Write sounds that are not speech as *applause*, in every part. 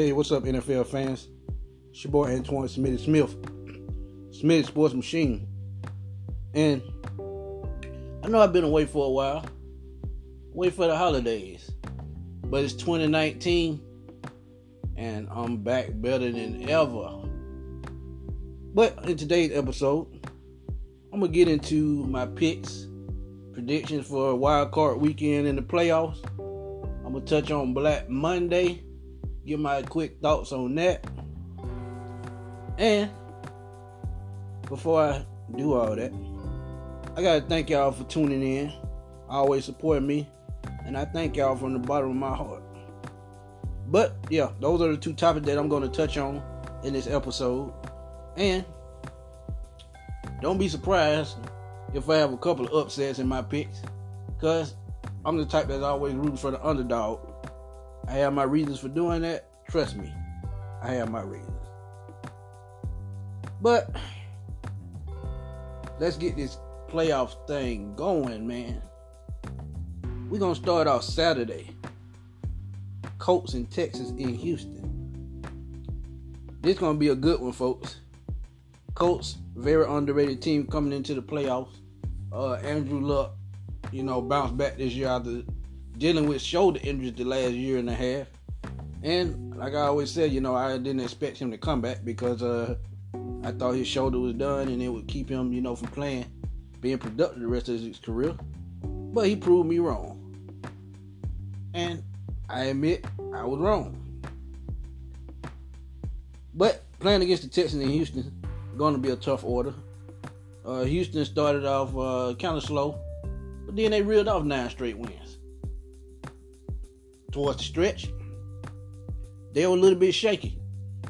Hey, what's up, NFL fans? It's your boy Antoine Smith Smith, Smitty Sports Machine. And I know I've been away for a while, wait for the holidays, but it's 2019 and I'm back better than ever. But in today's episode, I'm gonna get into my picks, predictions for wild card weekend in the playoffs. I'm gonna touch on Black Monday give my quick thoughts on that. And before I do all that, I gotta thank y'all for tuning in, always supporting me, and I thank y'all from the bottom of my heart. But yeah, those are the two topics that I'm gonna touch on in this episode. And don't be surprised if I have a couple of upsets in my picks, because I'm the type that's always rooting for the underdog I have my reasons for doing that. Trust me, I have my reasons. But let's get this playoff thing going, man. We're gonna start off Saturday. Colts in Texas in Houston. This gonna be a good one, folks. Colts, very underrated team coming into the playoffs. Uh, Andrew Luck, you know, bounced back this year after dealing with shoulder injuries the last year and a half. And like I always said, you know, I didn't expect him to come back because uh, I thought his shoulder was done and it would keep him, you know, from playing, being productive the rest of his career. But he proved me wrong. And I admit I was wrong. But playing against the Texans in Houston going to be a tough order. Uh, Houston started off uh, kind of slow, but then they reeled off nine straight wins towards the stretch, they were a little bit shaky,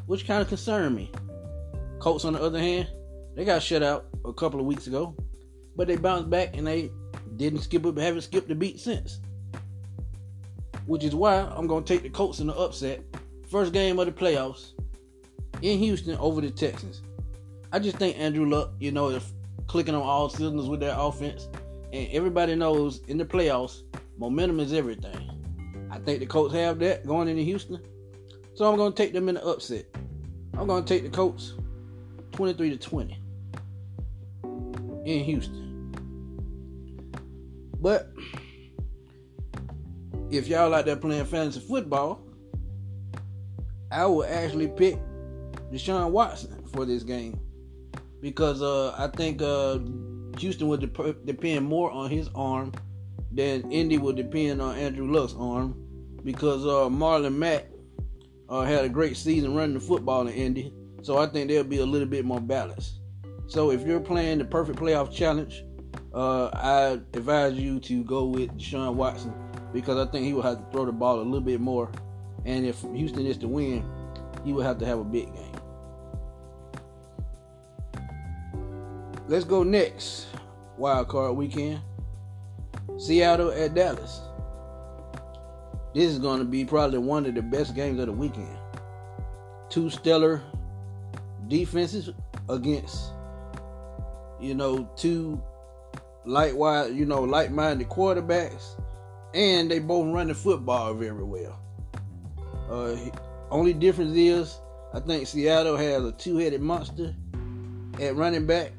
which kind of concerned me. Colts, on the other hand, they got shut out a couple of weeks ago, but they bounced back and they didn't skip it, haven't skipped a beat since. Which is why I'm going to take the Colts in the upset. First game of the playoffs in Houston over the Texans. I just think Andrew Luck, you know, is clicking on all cylinders with their offense. And everybody knows in the playoffs, momentum is everything. I think the Colts have that going into Houston. So I'm going to take them in the upset. I'm going to take the Colts 23 to 20 in Houston. But if y'all out there playing fantasy football, I will actually pick Deshaun Watson for this game because uh, I think uh, Houston would dep- depend more on his arm than Indy will depend on Andrew Luck's arm because uh, Marlon Mack uh, had a great season running the football in Indy. So I think they'll be a little bit more balanced. So if you're playing the perfect playoff challenge, uh, I advise you to go with Deshaun Watson because I think he will have to throw the ball a little bit more. And if Houston is to win, he will have to have a big game. Let's go next. Wild card weekend. Seattle at Dallas. This is going to be probably one of the best games of the weekend. Two stellar defenses against, you know, two lightwise, you know, light-minded quarterbacks, and they both run the football very well. Uh, only difference is, I think Seattle has a two-headed monster at running back,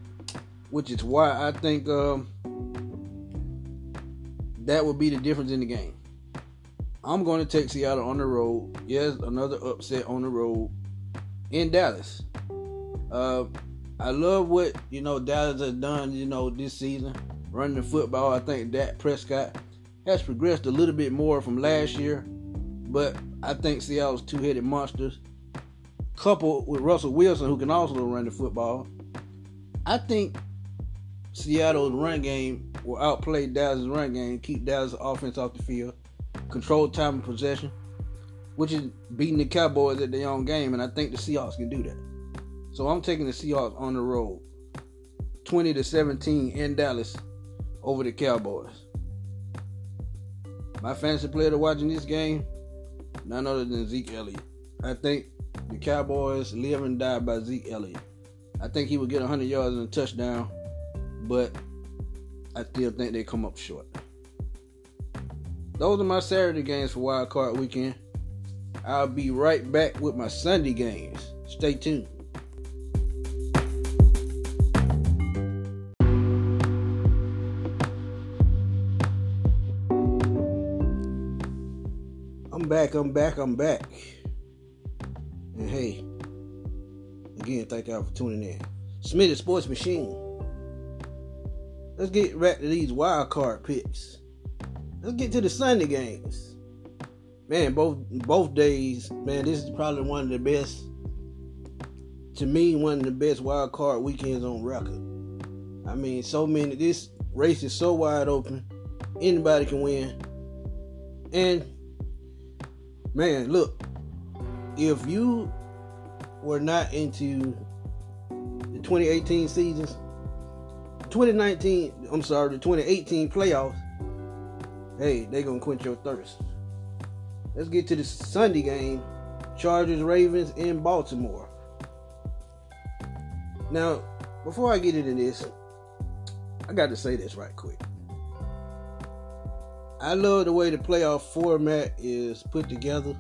which is why I think um, that would be the difference in the game. I'm going to take Seattle on the road. Yes, another upset on the road in Dallas. Uh, I love what you know Dallas has done. You know this season, running the football. I think Dak Prescott has progressed a little bit more from last year, but I think Seattle's two-headed monsters, coupled with Russell Wilson, who can also run the football. I think Seattle's run game will outplay Dallas' run game, keep Dallas' offense off the field control time of possession, which is beating the Cowboys at their own game, and I think the Seahawks can do that. So I'm taking the Seahawks on the road, 20 to 17 in Dallas over the Cowboys. My fantasy player to watching this game, none other than Zeke Elliott. I think the Cowboys live and die by Zeke Elliott. I think he would get 100 yards and a touchdown, but I still think they come up short. Those are my Saturday games for Wild Card Weekend. I'll be right back with my Sunday games. Stay tuned. I'm back, I'm back, I'm back. And hey, again, thank y'all for tuning in. Smitty Sports Machine. Let's get back to these wild card picks. Let's get to the Sunday games. Man, both both days, man, this is probably one of the best to me, one of the best wild card weekends on record. I mean, so many this race is so wide open. Anybody can win. And man, look, if you were not into the 2018 seasons, 2019, I'm sorry, the 2018 playoffs, hey, they gonna quench your thirst. Let's get to the Sunday game. Chargers Ravens in Baltimore. Now, before I get into this, I got to say this right quick. I love the way the playoff format is put together,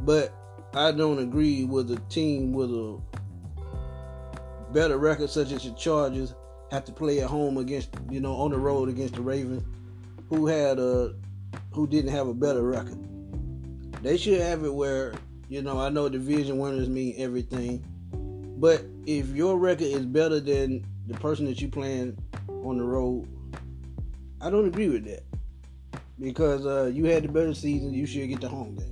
but I don't agree with a team with a better record such as the Chargers have to play at home against, you know, on the road against the Ravens, who had a who didn't have a better record. They should have it where, you know, I know division winners mean everything, but if your record is better than the person that you playing on the road, I don't agree with that because uh, you had the better season. You should get the home game.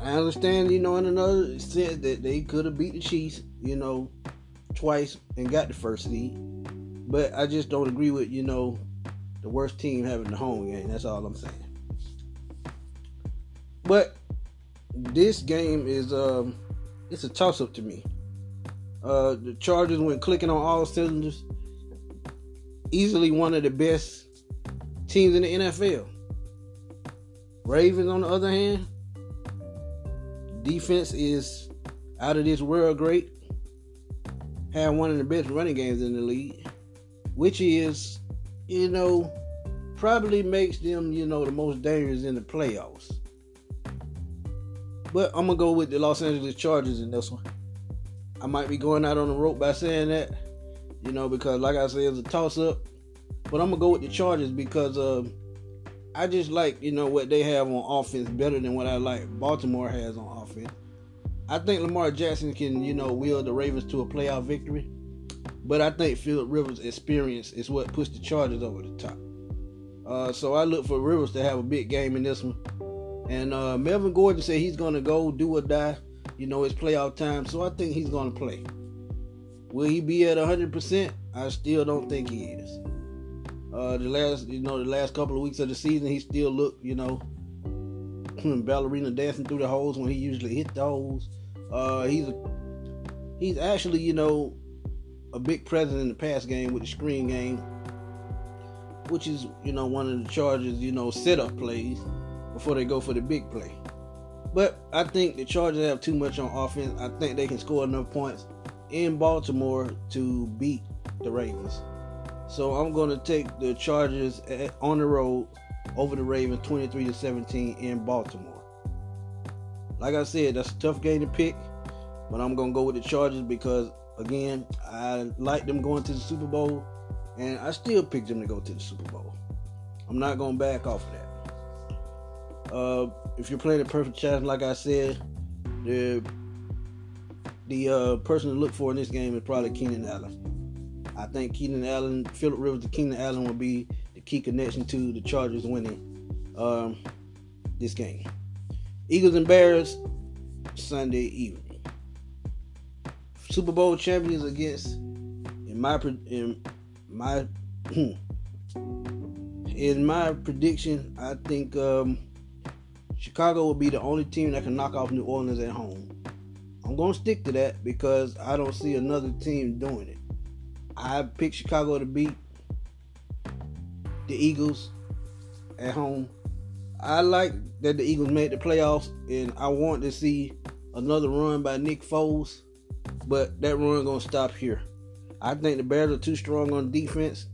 I understand, you know, in another sense that they could have beat the Chiefs, you know, twice and got the first seed. But I just don't agree with, you know, the worst team having the home game. That's all I'm saying. But this game is um it's a toss up to me. Uh the Chargers went clicking on all cylinders. Easily one of the best teams in the NFL. Ravens on the other hand, defense is out of this world great. Have one of the best running games in the league, which is, you know, probably makes them, you know, the most dangerous in the playoffs. But I'm gonna go with the Los Angeles Chargers in this one. I might be going out on the rope by saying that, you know, because like I said, it's a toss up. But I'm gonna go with the Chargers because uh, I just like you know what they have on offense better than what I like Baltimore has on offense. I think Lamar Jackson can you know wheel the Ravens to a playoff victory, but I think Philip Rivers' experience is what puts the Chargers over the top. Uh, so I look for Rivers to have a big game in this one. And uh, Melvin Gordon said he's gonna go do or die. You know it's playoff time, so I think he's gonna play. Will he be at 100%? I still don't think he is. Uh, the last, you know, the last couple of weeks of the season, he still looked, you know, *clears throat* ballerina dancing through the holes when he usually hit the holes. Uh, he's a, he's actually, you know, a big presence in the pass game with the screen game, which is, you know, one of the Chargers, you know, setup plays before they go for the big play. But I think the Chargers have too much on offense. I think they can score enough points in Baltimore to beat the Ravens. So I'm going to take the Chargers on the road over the Ravens 23 to 17 in Baltimore. Like I said, that's a tough game to pick, but I'm to go with the Chargers because again, I like them going to the Super Bowl and I still picked them to go to the Super Bowl. I'm not going back off of that. Uh, if you're playing a perfect challenge, like I said, the the uh, person to look for in this game is probably Keenan Allen. I think Keenan Allen, Philip Rivers to Keenan Allen will be the key connection to the Chargers winning um, this game. Eagles and Bears Sunday evening. Super Bowl champions against in my in my *clears throat* in my prediction, I think um, Chicago will be the only team that can knock off New Orleans at home. I'm gonna stick to that because I don't see another team doing it. I picked Chicago to beat the Eagles at home. I like that the Eagles made the playoffs, and I want to see another run by Nick Foles, but that run gonna stop here. I think the Bears are too strong on defense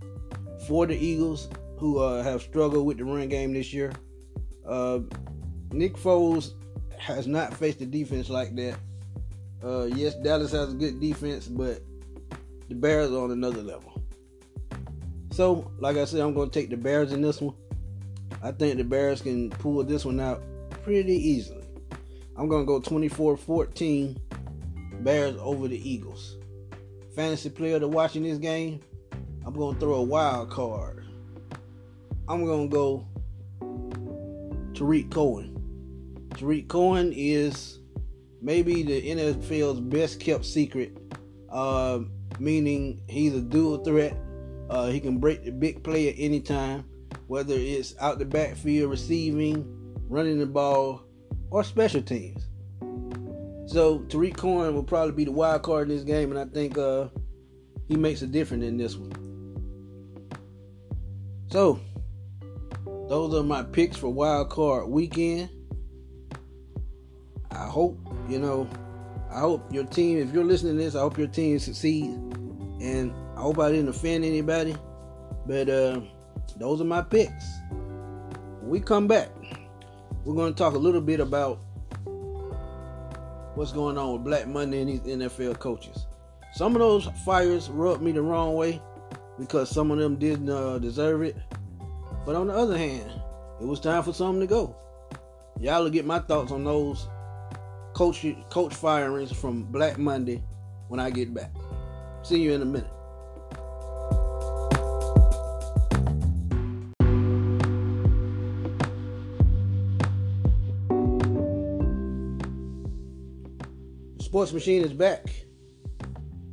for the Eagles, who uh, have struggled with the run game this year. Uh, Nick Foles has not faced a defense like that. Uh, yes, Dallas has a good defense, but the Bears are on another level. So, like I said, I'm going to take the Bears in this one. I think the Bears can pull this one out pretty easily. I'm going to go 24 14 Bears over the Eagles. Fantasy player to watching this game, I'm going to throw a wild card. I'm going to go Tarik Cohen. Tarik Cohen is maybe the NFL's best kept secret, uh, meaning he's a dual threat. Uh, he can break the big play at any time, whether it's out the backfield receiving, running the ball, or special teams. So Tarik Cohen will probably be the wild card in this game, and I think uh, he makes a difference in this one. So those are my picks for wild card weekend. I hope, you know, I hope your team, if you're listening to this, I hope your team succeeds. And I hope I didn't offend anybody. But uh, those are my picks. When we come back, we're going to talk a little bit about what's going on with Black Monday and these NFL coaches. Some of those fires rubbed me the wrong way because some of them didn't uh, deserve it. But on the other hand, it was time for something to go. Y'all will get my thoughts on those coach coach firings from Black Monday when I get back. See you in a minute. Sports Machine is back.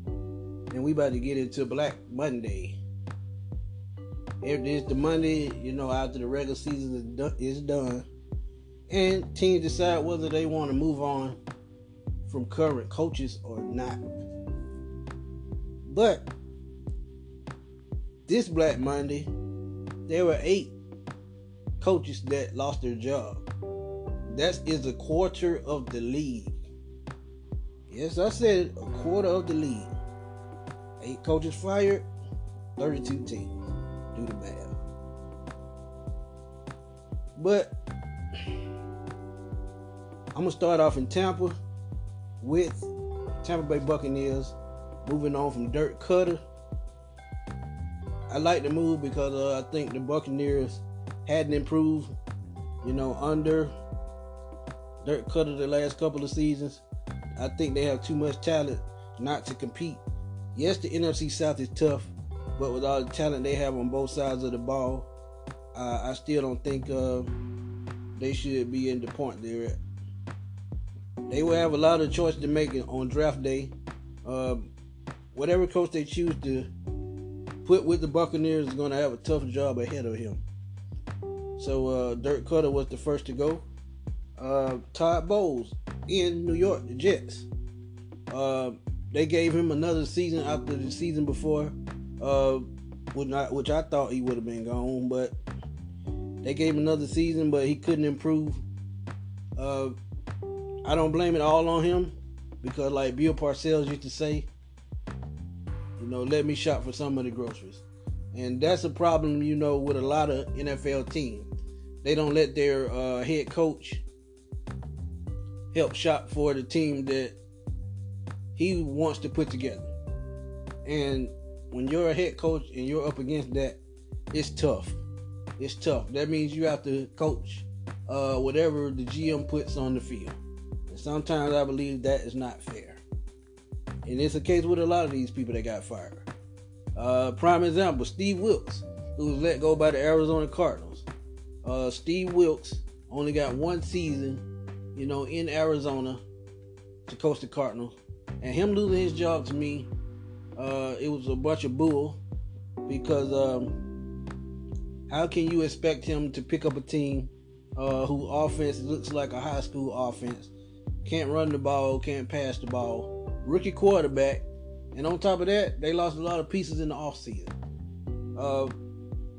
And we about to get into Black Monday. If it's the Monday, you know, after the regular season is done, is done and teams decide whether they want to move on from current coaches or not. But this Black Monday, there were eight coaches that lost their job. That is a quarter of the league. Yes, I said a quarter of the league. Eight coaches fired, 32 teams. Do the math. But I'm gonna start off in Tampa with Tampa Bay Buccaneers. Moving on from Dirk Koetter. I like the move because uh, I think the Buccaneers hadn't improved, you know, under Dirk Koetter the last couple of seasons. I think they have too much talent not to compete. Yes, the NFC South is tough, but with all the talent they have on both sides of the ball, uh, I still don't think uh, they should be in the point they're at. They will have a lot of choice to make on draft day. Uh, whatever coach they choose to put with the Buccaneers is going to have a tough job ahead of him. So uh, Dirk Koetter was the first to go. Uh, Todd Bowles in New York, the Jets. Uh, they gave him another season after the season before, uh, which, I, which I thought he would have been gone, but they gave him another season, but he couldn't improve. Uh, I don't blame it all on him because, like Bill Parcells used to say, you know, let me shop for some of the groceries. And that's a problem, you know, with a lot of NFL teams. They don't let their uh, head coach help shop for the team that he wants to put together. And when you're a head coach and you're up against that, it's tough. It's tough. That means you have to coach uh, whatever the GM puts on the field. Sometimes I believe that is not fair. And it's a case with a lot of these people that got fired. Uh, prime example, Steve Wilks, who was let go by the Arizona Cardinals. Uh, Steve Wilks only got one season, you know, in Arizona to coach the Cardinals. And him losing his job to me, uh, it was a bunch of bull because um, how can you expect him to pick up a team uh, whose offense looks like a high school offense can't run the ball, can't pass the ball. Rookie quarterback. And on top of that, they lost a lot of pieces in the offseason. Uh,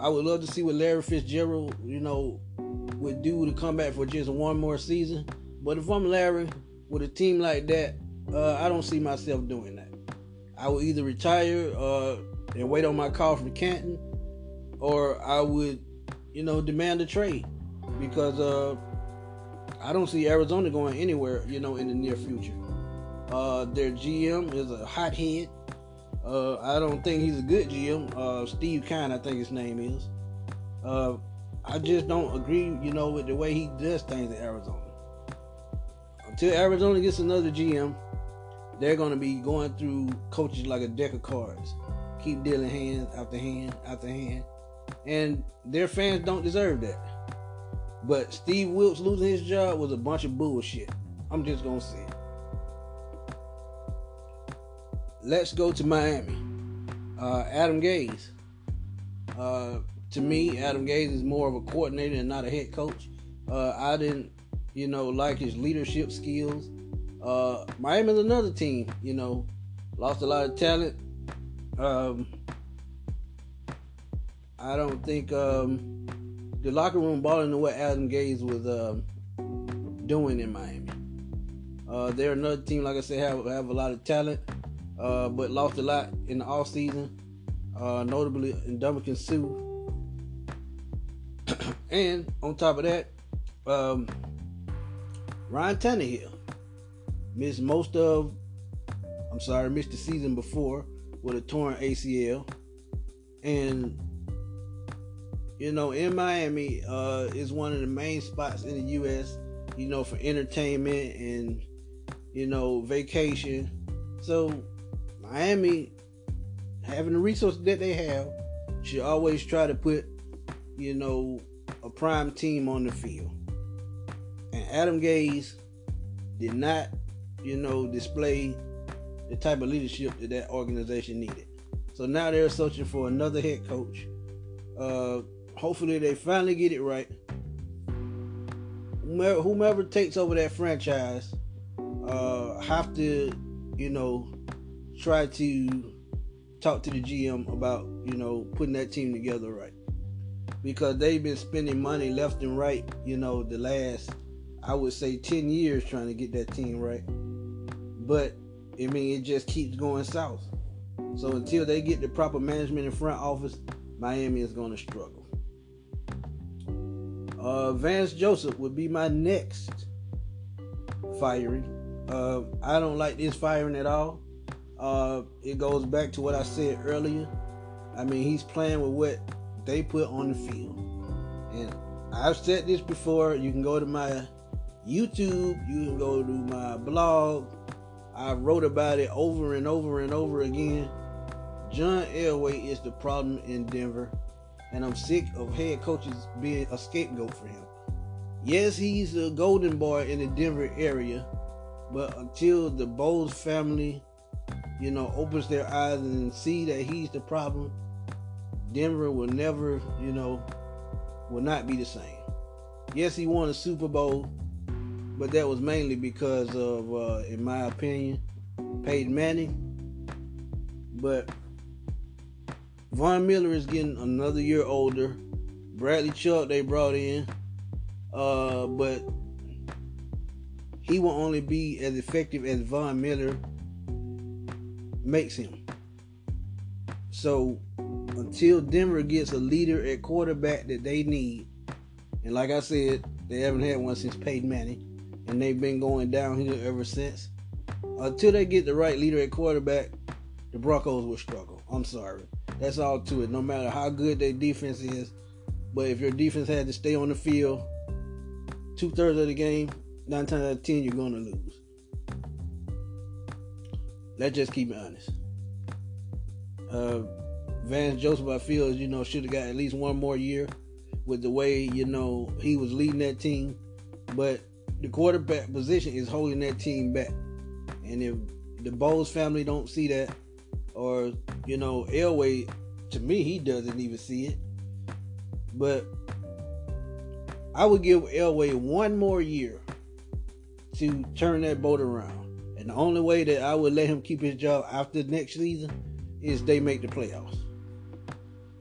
I would love to see what Larry Fitzgerald, you know, would do to come back for just one more season. But if I'm Larry with a team like that, uh, I don't see myself doing that. I would either retire uh, and wait on my call from Canton, or I would, you know, demand a trade because uh, I don't see Arizona going anywhere, you know, in the near future. Uh, their GM is a hothead. Uh, I don't think he's a good GM. Uh, Steve Keim, I think his name is. I just don't agree, you know, with the way he does things in Arizona. Until Arizona gets another GM, they're going to be going through coaches like a deck of cards. Keep dealing hand after hand after hand. And their fans don't deserve that. But Steve Wilks losing his job was a bunch of bullshit. I'm just going to say it. Let's go to Miami. Uh, Adam Gase. Uh, to me, Adam Gase is more of a coordinator and not a head coach. Uh, I didn't, you know, like his leadership skills. Uh, Miami's another team, you know, lost a lot of talent. Um, I don't think um, the locker room bought into what Adam Gase was um, doing in Miami. Uh, they're another team, like I said, have have a lot of talent, uh, but lost a lot in the off season, uh, notably in Ndamukong Suh *clears throat* and on top of that, um, Ryan Tannehill missed most of, I'm sorry, missed the season before with a torn ACL. And, you know, in Miami uh, is one of the main spots in the U.S., you know, for entertainment and, you know, vacation. So, Miami, having the resources that they have, should always try to put, you know, a prime team on the field. And Adam Gase did not, you know, display the type of leadership that that organization needed. So now they're searching for another head coach. Uh, hopefully they finally get it right. Whomever, whomever takes over that franchise uh, have to, you know, try to talk to the GM about, you know, putting that team together right because they've been spending money left and right, you know, the last, I would say, 10 years trying to get that team right. But, I mean, it just keeps going south. So until they get the proper management in front office, Miami is going to struggle. Uh, Vance Joseph would be my next firing. Uh, I don't like this firing at all. Uh, it goes back to what I said earlier. I mean, he's playing with what they put on the field. And I've said this before. You can go to my YouTube, you can go to my blog. I wrote about it over and over and over again. John Elway is the problem in Denver, and I'm sick of head coaches being a scapegoat for him. Yes, he's a golden boy in the Denver area, but until the Bowlen family, you know, opens their eyes and see that he's the problem, Denver will never, you know, will not be the same. Yes, he won a Super Bowl, but that was mainly because of, uh, in my opinion, Peyton Manning. But Von Miller is getting another year older. Bradley Chubb they brought in, uh, but he will only be as effective as Von Miller makes him. So until Denver gets a leader at quarterback that they need, and like I said, they haven't had one since Peyton Manning, and they've been going downhill ever since. Until they get the right leader at quarterback, the Broncos will struggle. I'm sorry. That's all to it. No matter how good their defense is, but if your defense had to stay on the field two thirds of the game, nine times out of ten, you're going to lose. Let's just keep it honest. Uh, Vance Joseph, I feel, you know, should have got at least one more year with the way, you know, he was leading that team. But the quarterback position is holding that team back. And if the Bowlen family don't see that, or, you know, Elway, to me, he doesn't even see it. But I would give Elway one more year to turn that boat around. And the only way that I would let him keep his job after next season is they make the playoffs.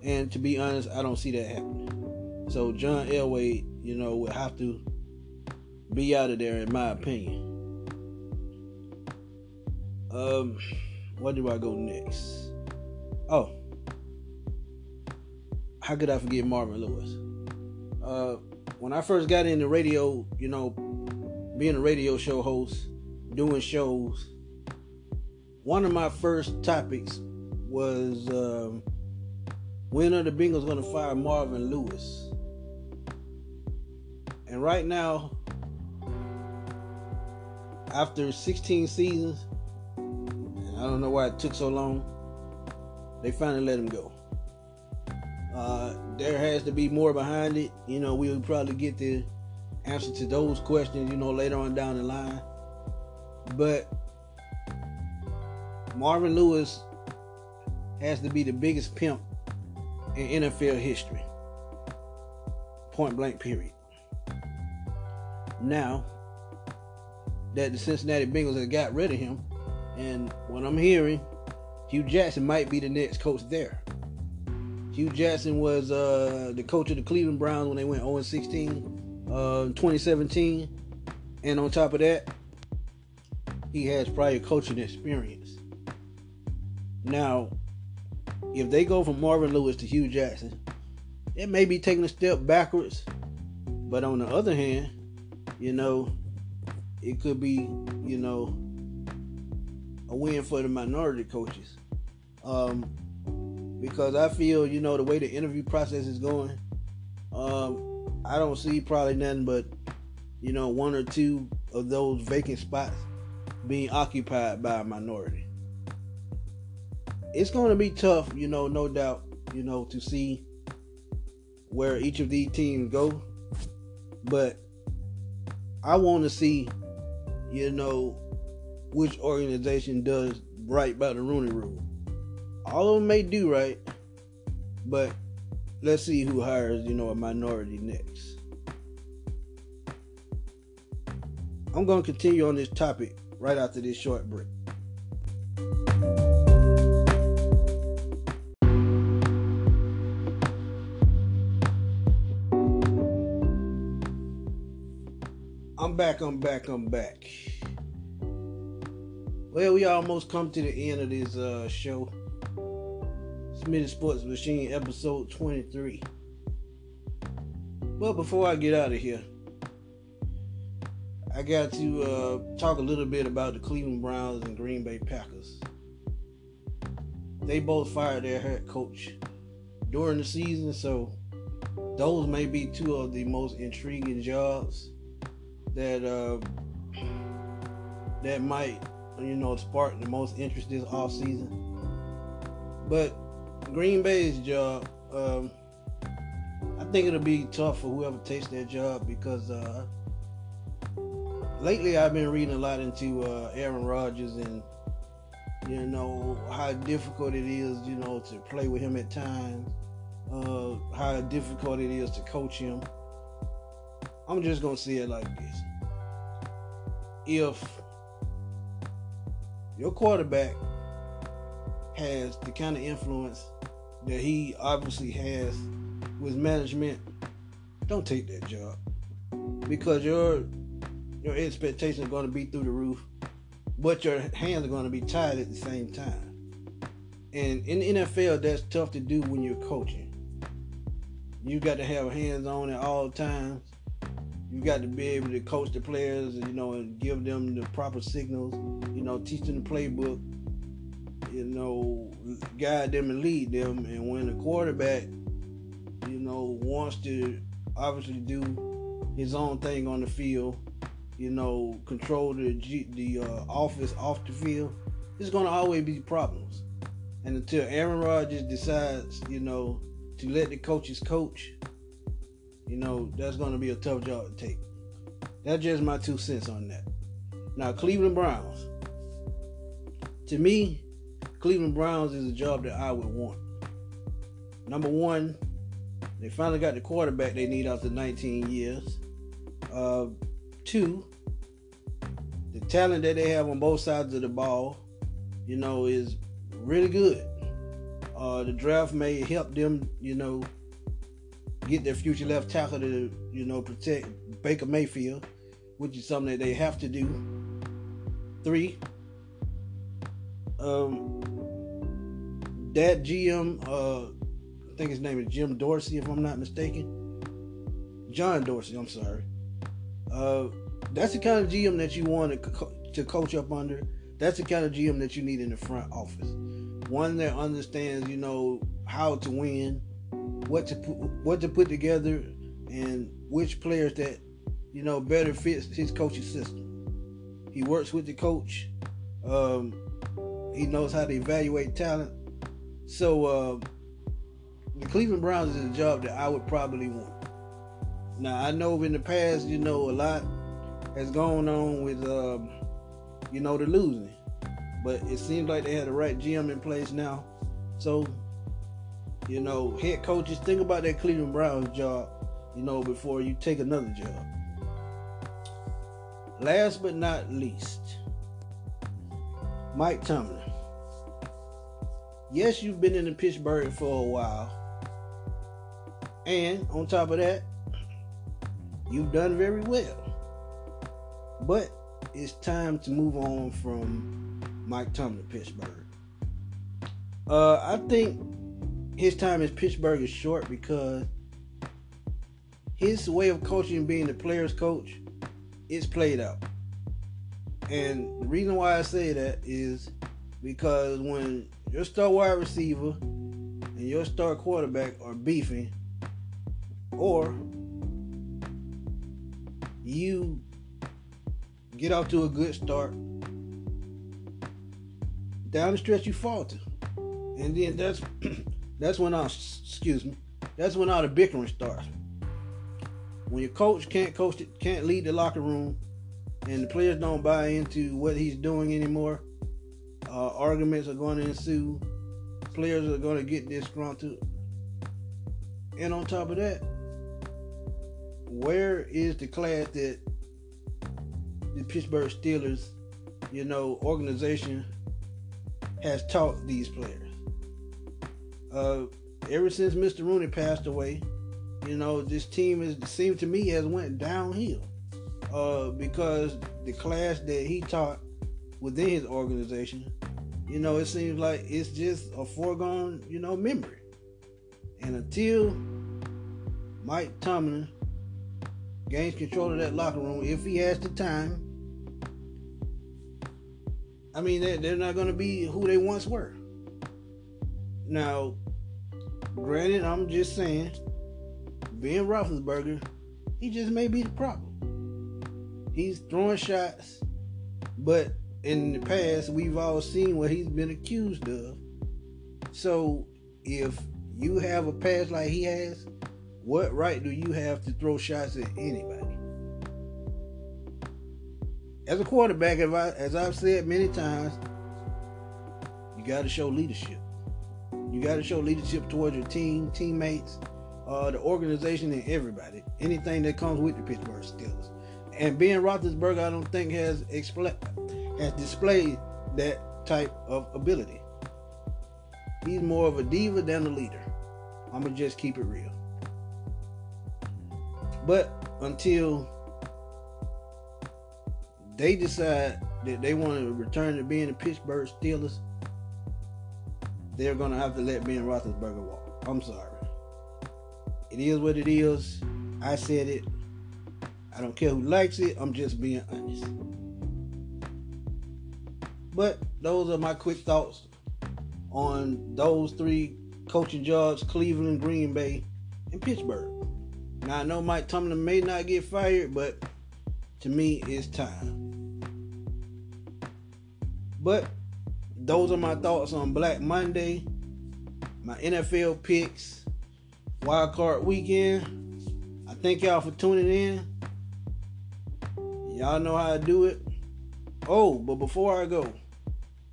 And to be honest, I don't see that happening. So John Elway, you know, would have to be out of there, in my opinion. Um, where do I go next? Oh, how could I forget Marvin Lewis? Uh, when I first got into radio, you know, being a radio show host, doing shows, one of my first topics was um, when are the Bengals going to fire Marvin Lewis? And right now, after 16 seasons, and I don't know why it took so long, they finally let him go. Uh, there has to be more behind it. You know, we'll probably get the answer to those questions, you know, later on down the line. But Marvin Lewis has to be the biggest pimp in NFL history. Point blank, period. Now that the Cincinnati Bengals have got rid of him, and what I'm hearing, Hue Jackson might be the next coach there. Hue Jackson was uh, the coach of the Cleveland Browns when they went 0 16 uh, 2017. And on top of that, he has prior coaching experience. Now, if they go from Marvin Lewis to Hue Jackson, it may be taking a step backwards. But on the other hand, you know, it could be, you know, a win for the minority coaches. Um, because I feel, you know, the way the interview process is going, um, I don't see probably nothing but, you know, one or two of those vacant spots being occupied by a minority. It's going to be tough, you know, no doubt, you know, to see where each of these teams go. But I want to see, you know, which organization does right by the Rooney Rule. All of them may do right, but let's see who hires, you know, a minority next. I'm going to continue on this topic right after this short break. Back, I'm back, I'm back. Well, we almost come to the end of this uh, show. Smitty Sports Machine, episode 23. But before I get out of here, I got to uh, talk a little bit about the Cleveland Browns and Green Bay Packers. They both fired their head coach during the season, so those may be two of the most intriguing jobs that uh, that might you know spark the most interest this off season. But Green Bay's job, um, I think it'll be tough for whoever takes that job because uh, lately I've been reading a lot into uh, Aaron Rodgers and you know how difficult it is, you know, to play with him at times. Uh, how difficult it is to coach him. I'm just gonna see it like this: if your quarterback has the kind of influence that he obviously has with management, don't take that job because your your expectations are going to be through the roof, but your hands are going to be tied at the same time. And in the NFL, that's tough to do when you're coaching. You got to have hands on at all times. You got to be able to coach the players, you know, and give them the proper signals. You know, teach them the playbook. You know, guide them and lead them. And when the quarterback, you know, wants to obviously do his own thing on the field, you know, control the G, the uh, office off the field, there's going to always be problems. And until Aaron Rodgers decides, you know, to let the coaches coach, you know, that's going to be a tough job to take. That's just my two cents on that. Now, Cleveland Browns. To me, Cleveland Browns is a job that I would want. Number one, they finally got the quarterback they need after 19 years. Uh, two, the talent that they have on both sides of the ball, you know, is really good. Uh, the draft may help them, you know, get their future left tackle to, you know, protect Baker Mayfield, which is something that they have to do. Three, um, that GM, uh, I think his name is Jim Dorsey, if I'm not mistaken. John Dorsey, I'm sorry. Uh, that's the kind of GM that you want to, co- to coach up under. That's the kind of GM that you need in the front office. One that understands, you know, how to win, what to put, what to put together, and which players that you know better fits his coaching system. He works with the coach. Um, he knows how to evaluate talent. So uh, the Cleveland Browns is a job that I would probably want. Now I know in the past, you know, a lot has gone on with, um, you know, the losing, but it seems like they had the right GM in place now. So, you know, head coaches, think about that Cleveland Browns job, you know, before you take another job. Last but not least, Mike Tomlin. Yes, you've been in the Pittsburgh for a while. And on top of that, you've done very well. But it's time to move on from Mike Tomlin Pittsburgh. Uh, I think his time in Pittsburgh is short because his way of coaching, being the players' coach, it's played out. And the reason why I say that is because when your star wide receiver and your star quarterback are beefing, or you get off to a good start, down the stretch you falter, and then that's *clears throat* that's when I excuse me, that's when all the bickering starts. When your coach can't coach it, can't lead the locker room, and the players don't buy into what he's doing anymore, uh, arguments are going to ensue. Players are going to get disgruntled. And on top of that, where is the class that the Pittsburgh Steelers, you know, organization has taught these players? Uh, ever since Mr. Rooney passed away, you know, this team is seemed to me has went downhill uh, because the class that he taught within his organization, you know, it seems like it's just a foregone, you know, memory. And until Mike Tomlin gains control of that locker room, if he has the time, I mean, they're not going to be who they once were. Now, granted, I'm just saying, Ben Roethlisberger, he just may be the problem. He's throwing shots, but in the past, we've all seen what he's been accused of. So, if you have a past like he has, what right do you have to throw shots at anybody? As a quarterback, as I've said many times, you got to show leadership. You got to show leadership towards your team, teammates, uh, the organization, and everybody. Anything that comes with the Pittsburgh Steelers. And Ben Roethlisberger, I don't think has expl- has displayed that type of ability. He's more of a diva than a leader. I'm gonna just keep it real. But until they decide that they want to return to being the Pittsburgh Steelers, they're gonna have to let Ben Roethlisberger walk. I'm sorry. It is what it is. I said it. I don't care who likes it. I'm just being honest. But those are my quick thoughts on those three coaching jobs Cleveland, Green Bay, and Pittsburgh. Now, I know Mike Tomlin may not get fired, but to me, it's time. But those are my thoughts on Black Monday, my NFL picks, Wild Card Weekend. I thank y'all for tuning in. Y'all know how to do it. Oh, but before I go,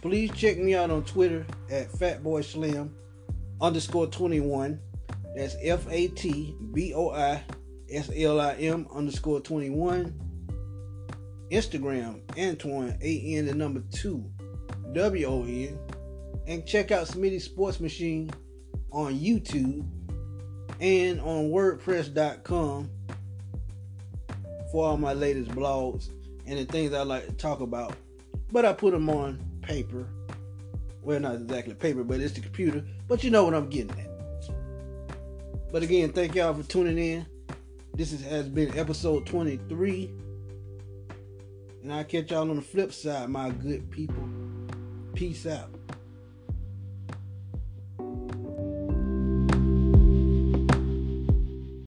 please check me out on Twitter at FatBoiSlim underscore 21. That's F A T B O I S L I M underscore 21. Instagram, Antoine, A N the number 2, W O N. And check out Smitty Sports Machine on YouTube and on WordPress.com for all my latest blogs and the things I like to talk about. But I put them on paper. Well, not exactly paper, but it's the computer. But you know what I'm getting at. But again, thank y'all for tuning in. This is, has been episode 23 And I'll catch y'all on the flip side, my good people. Peace out.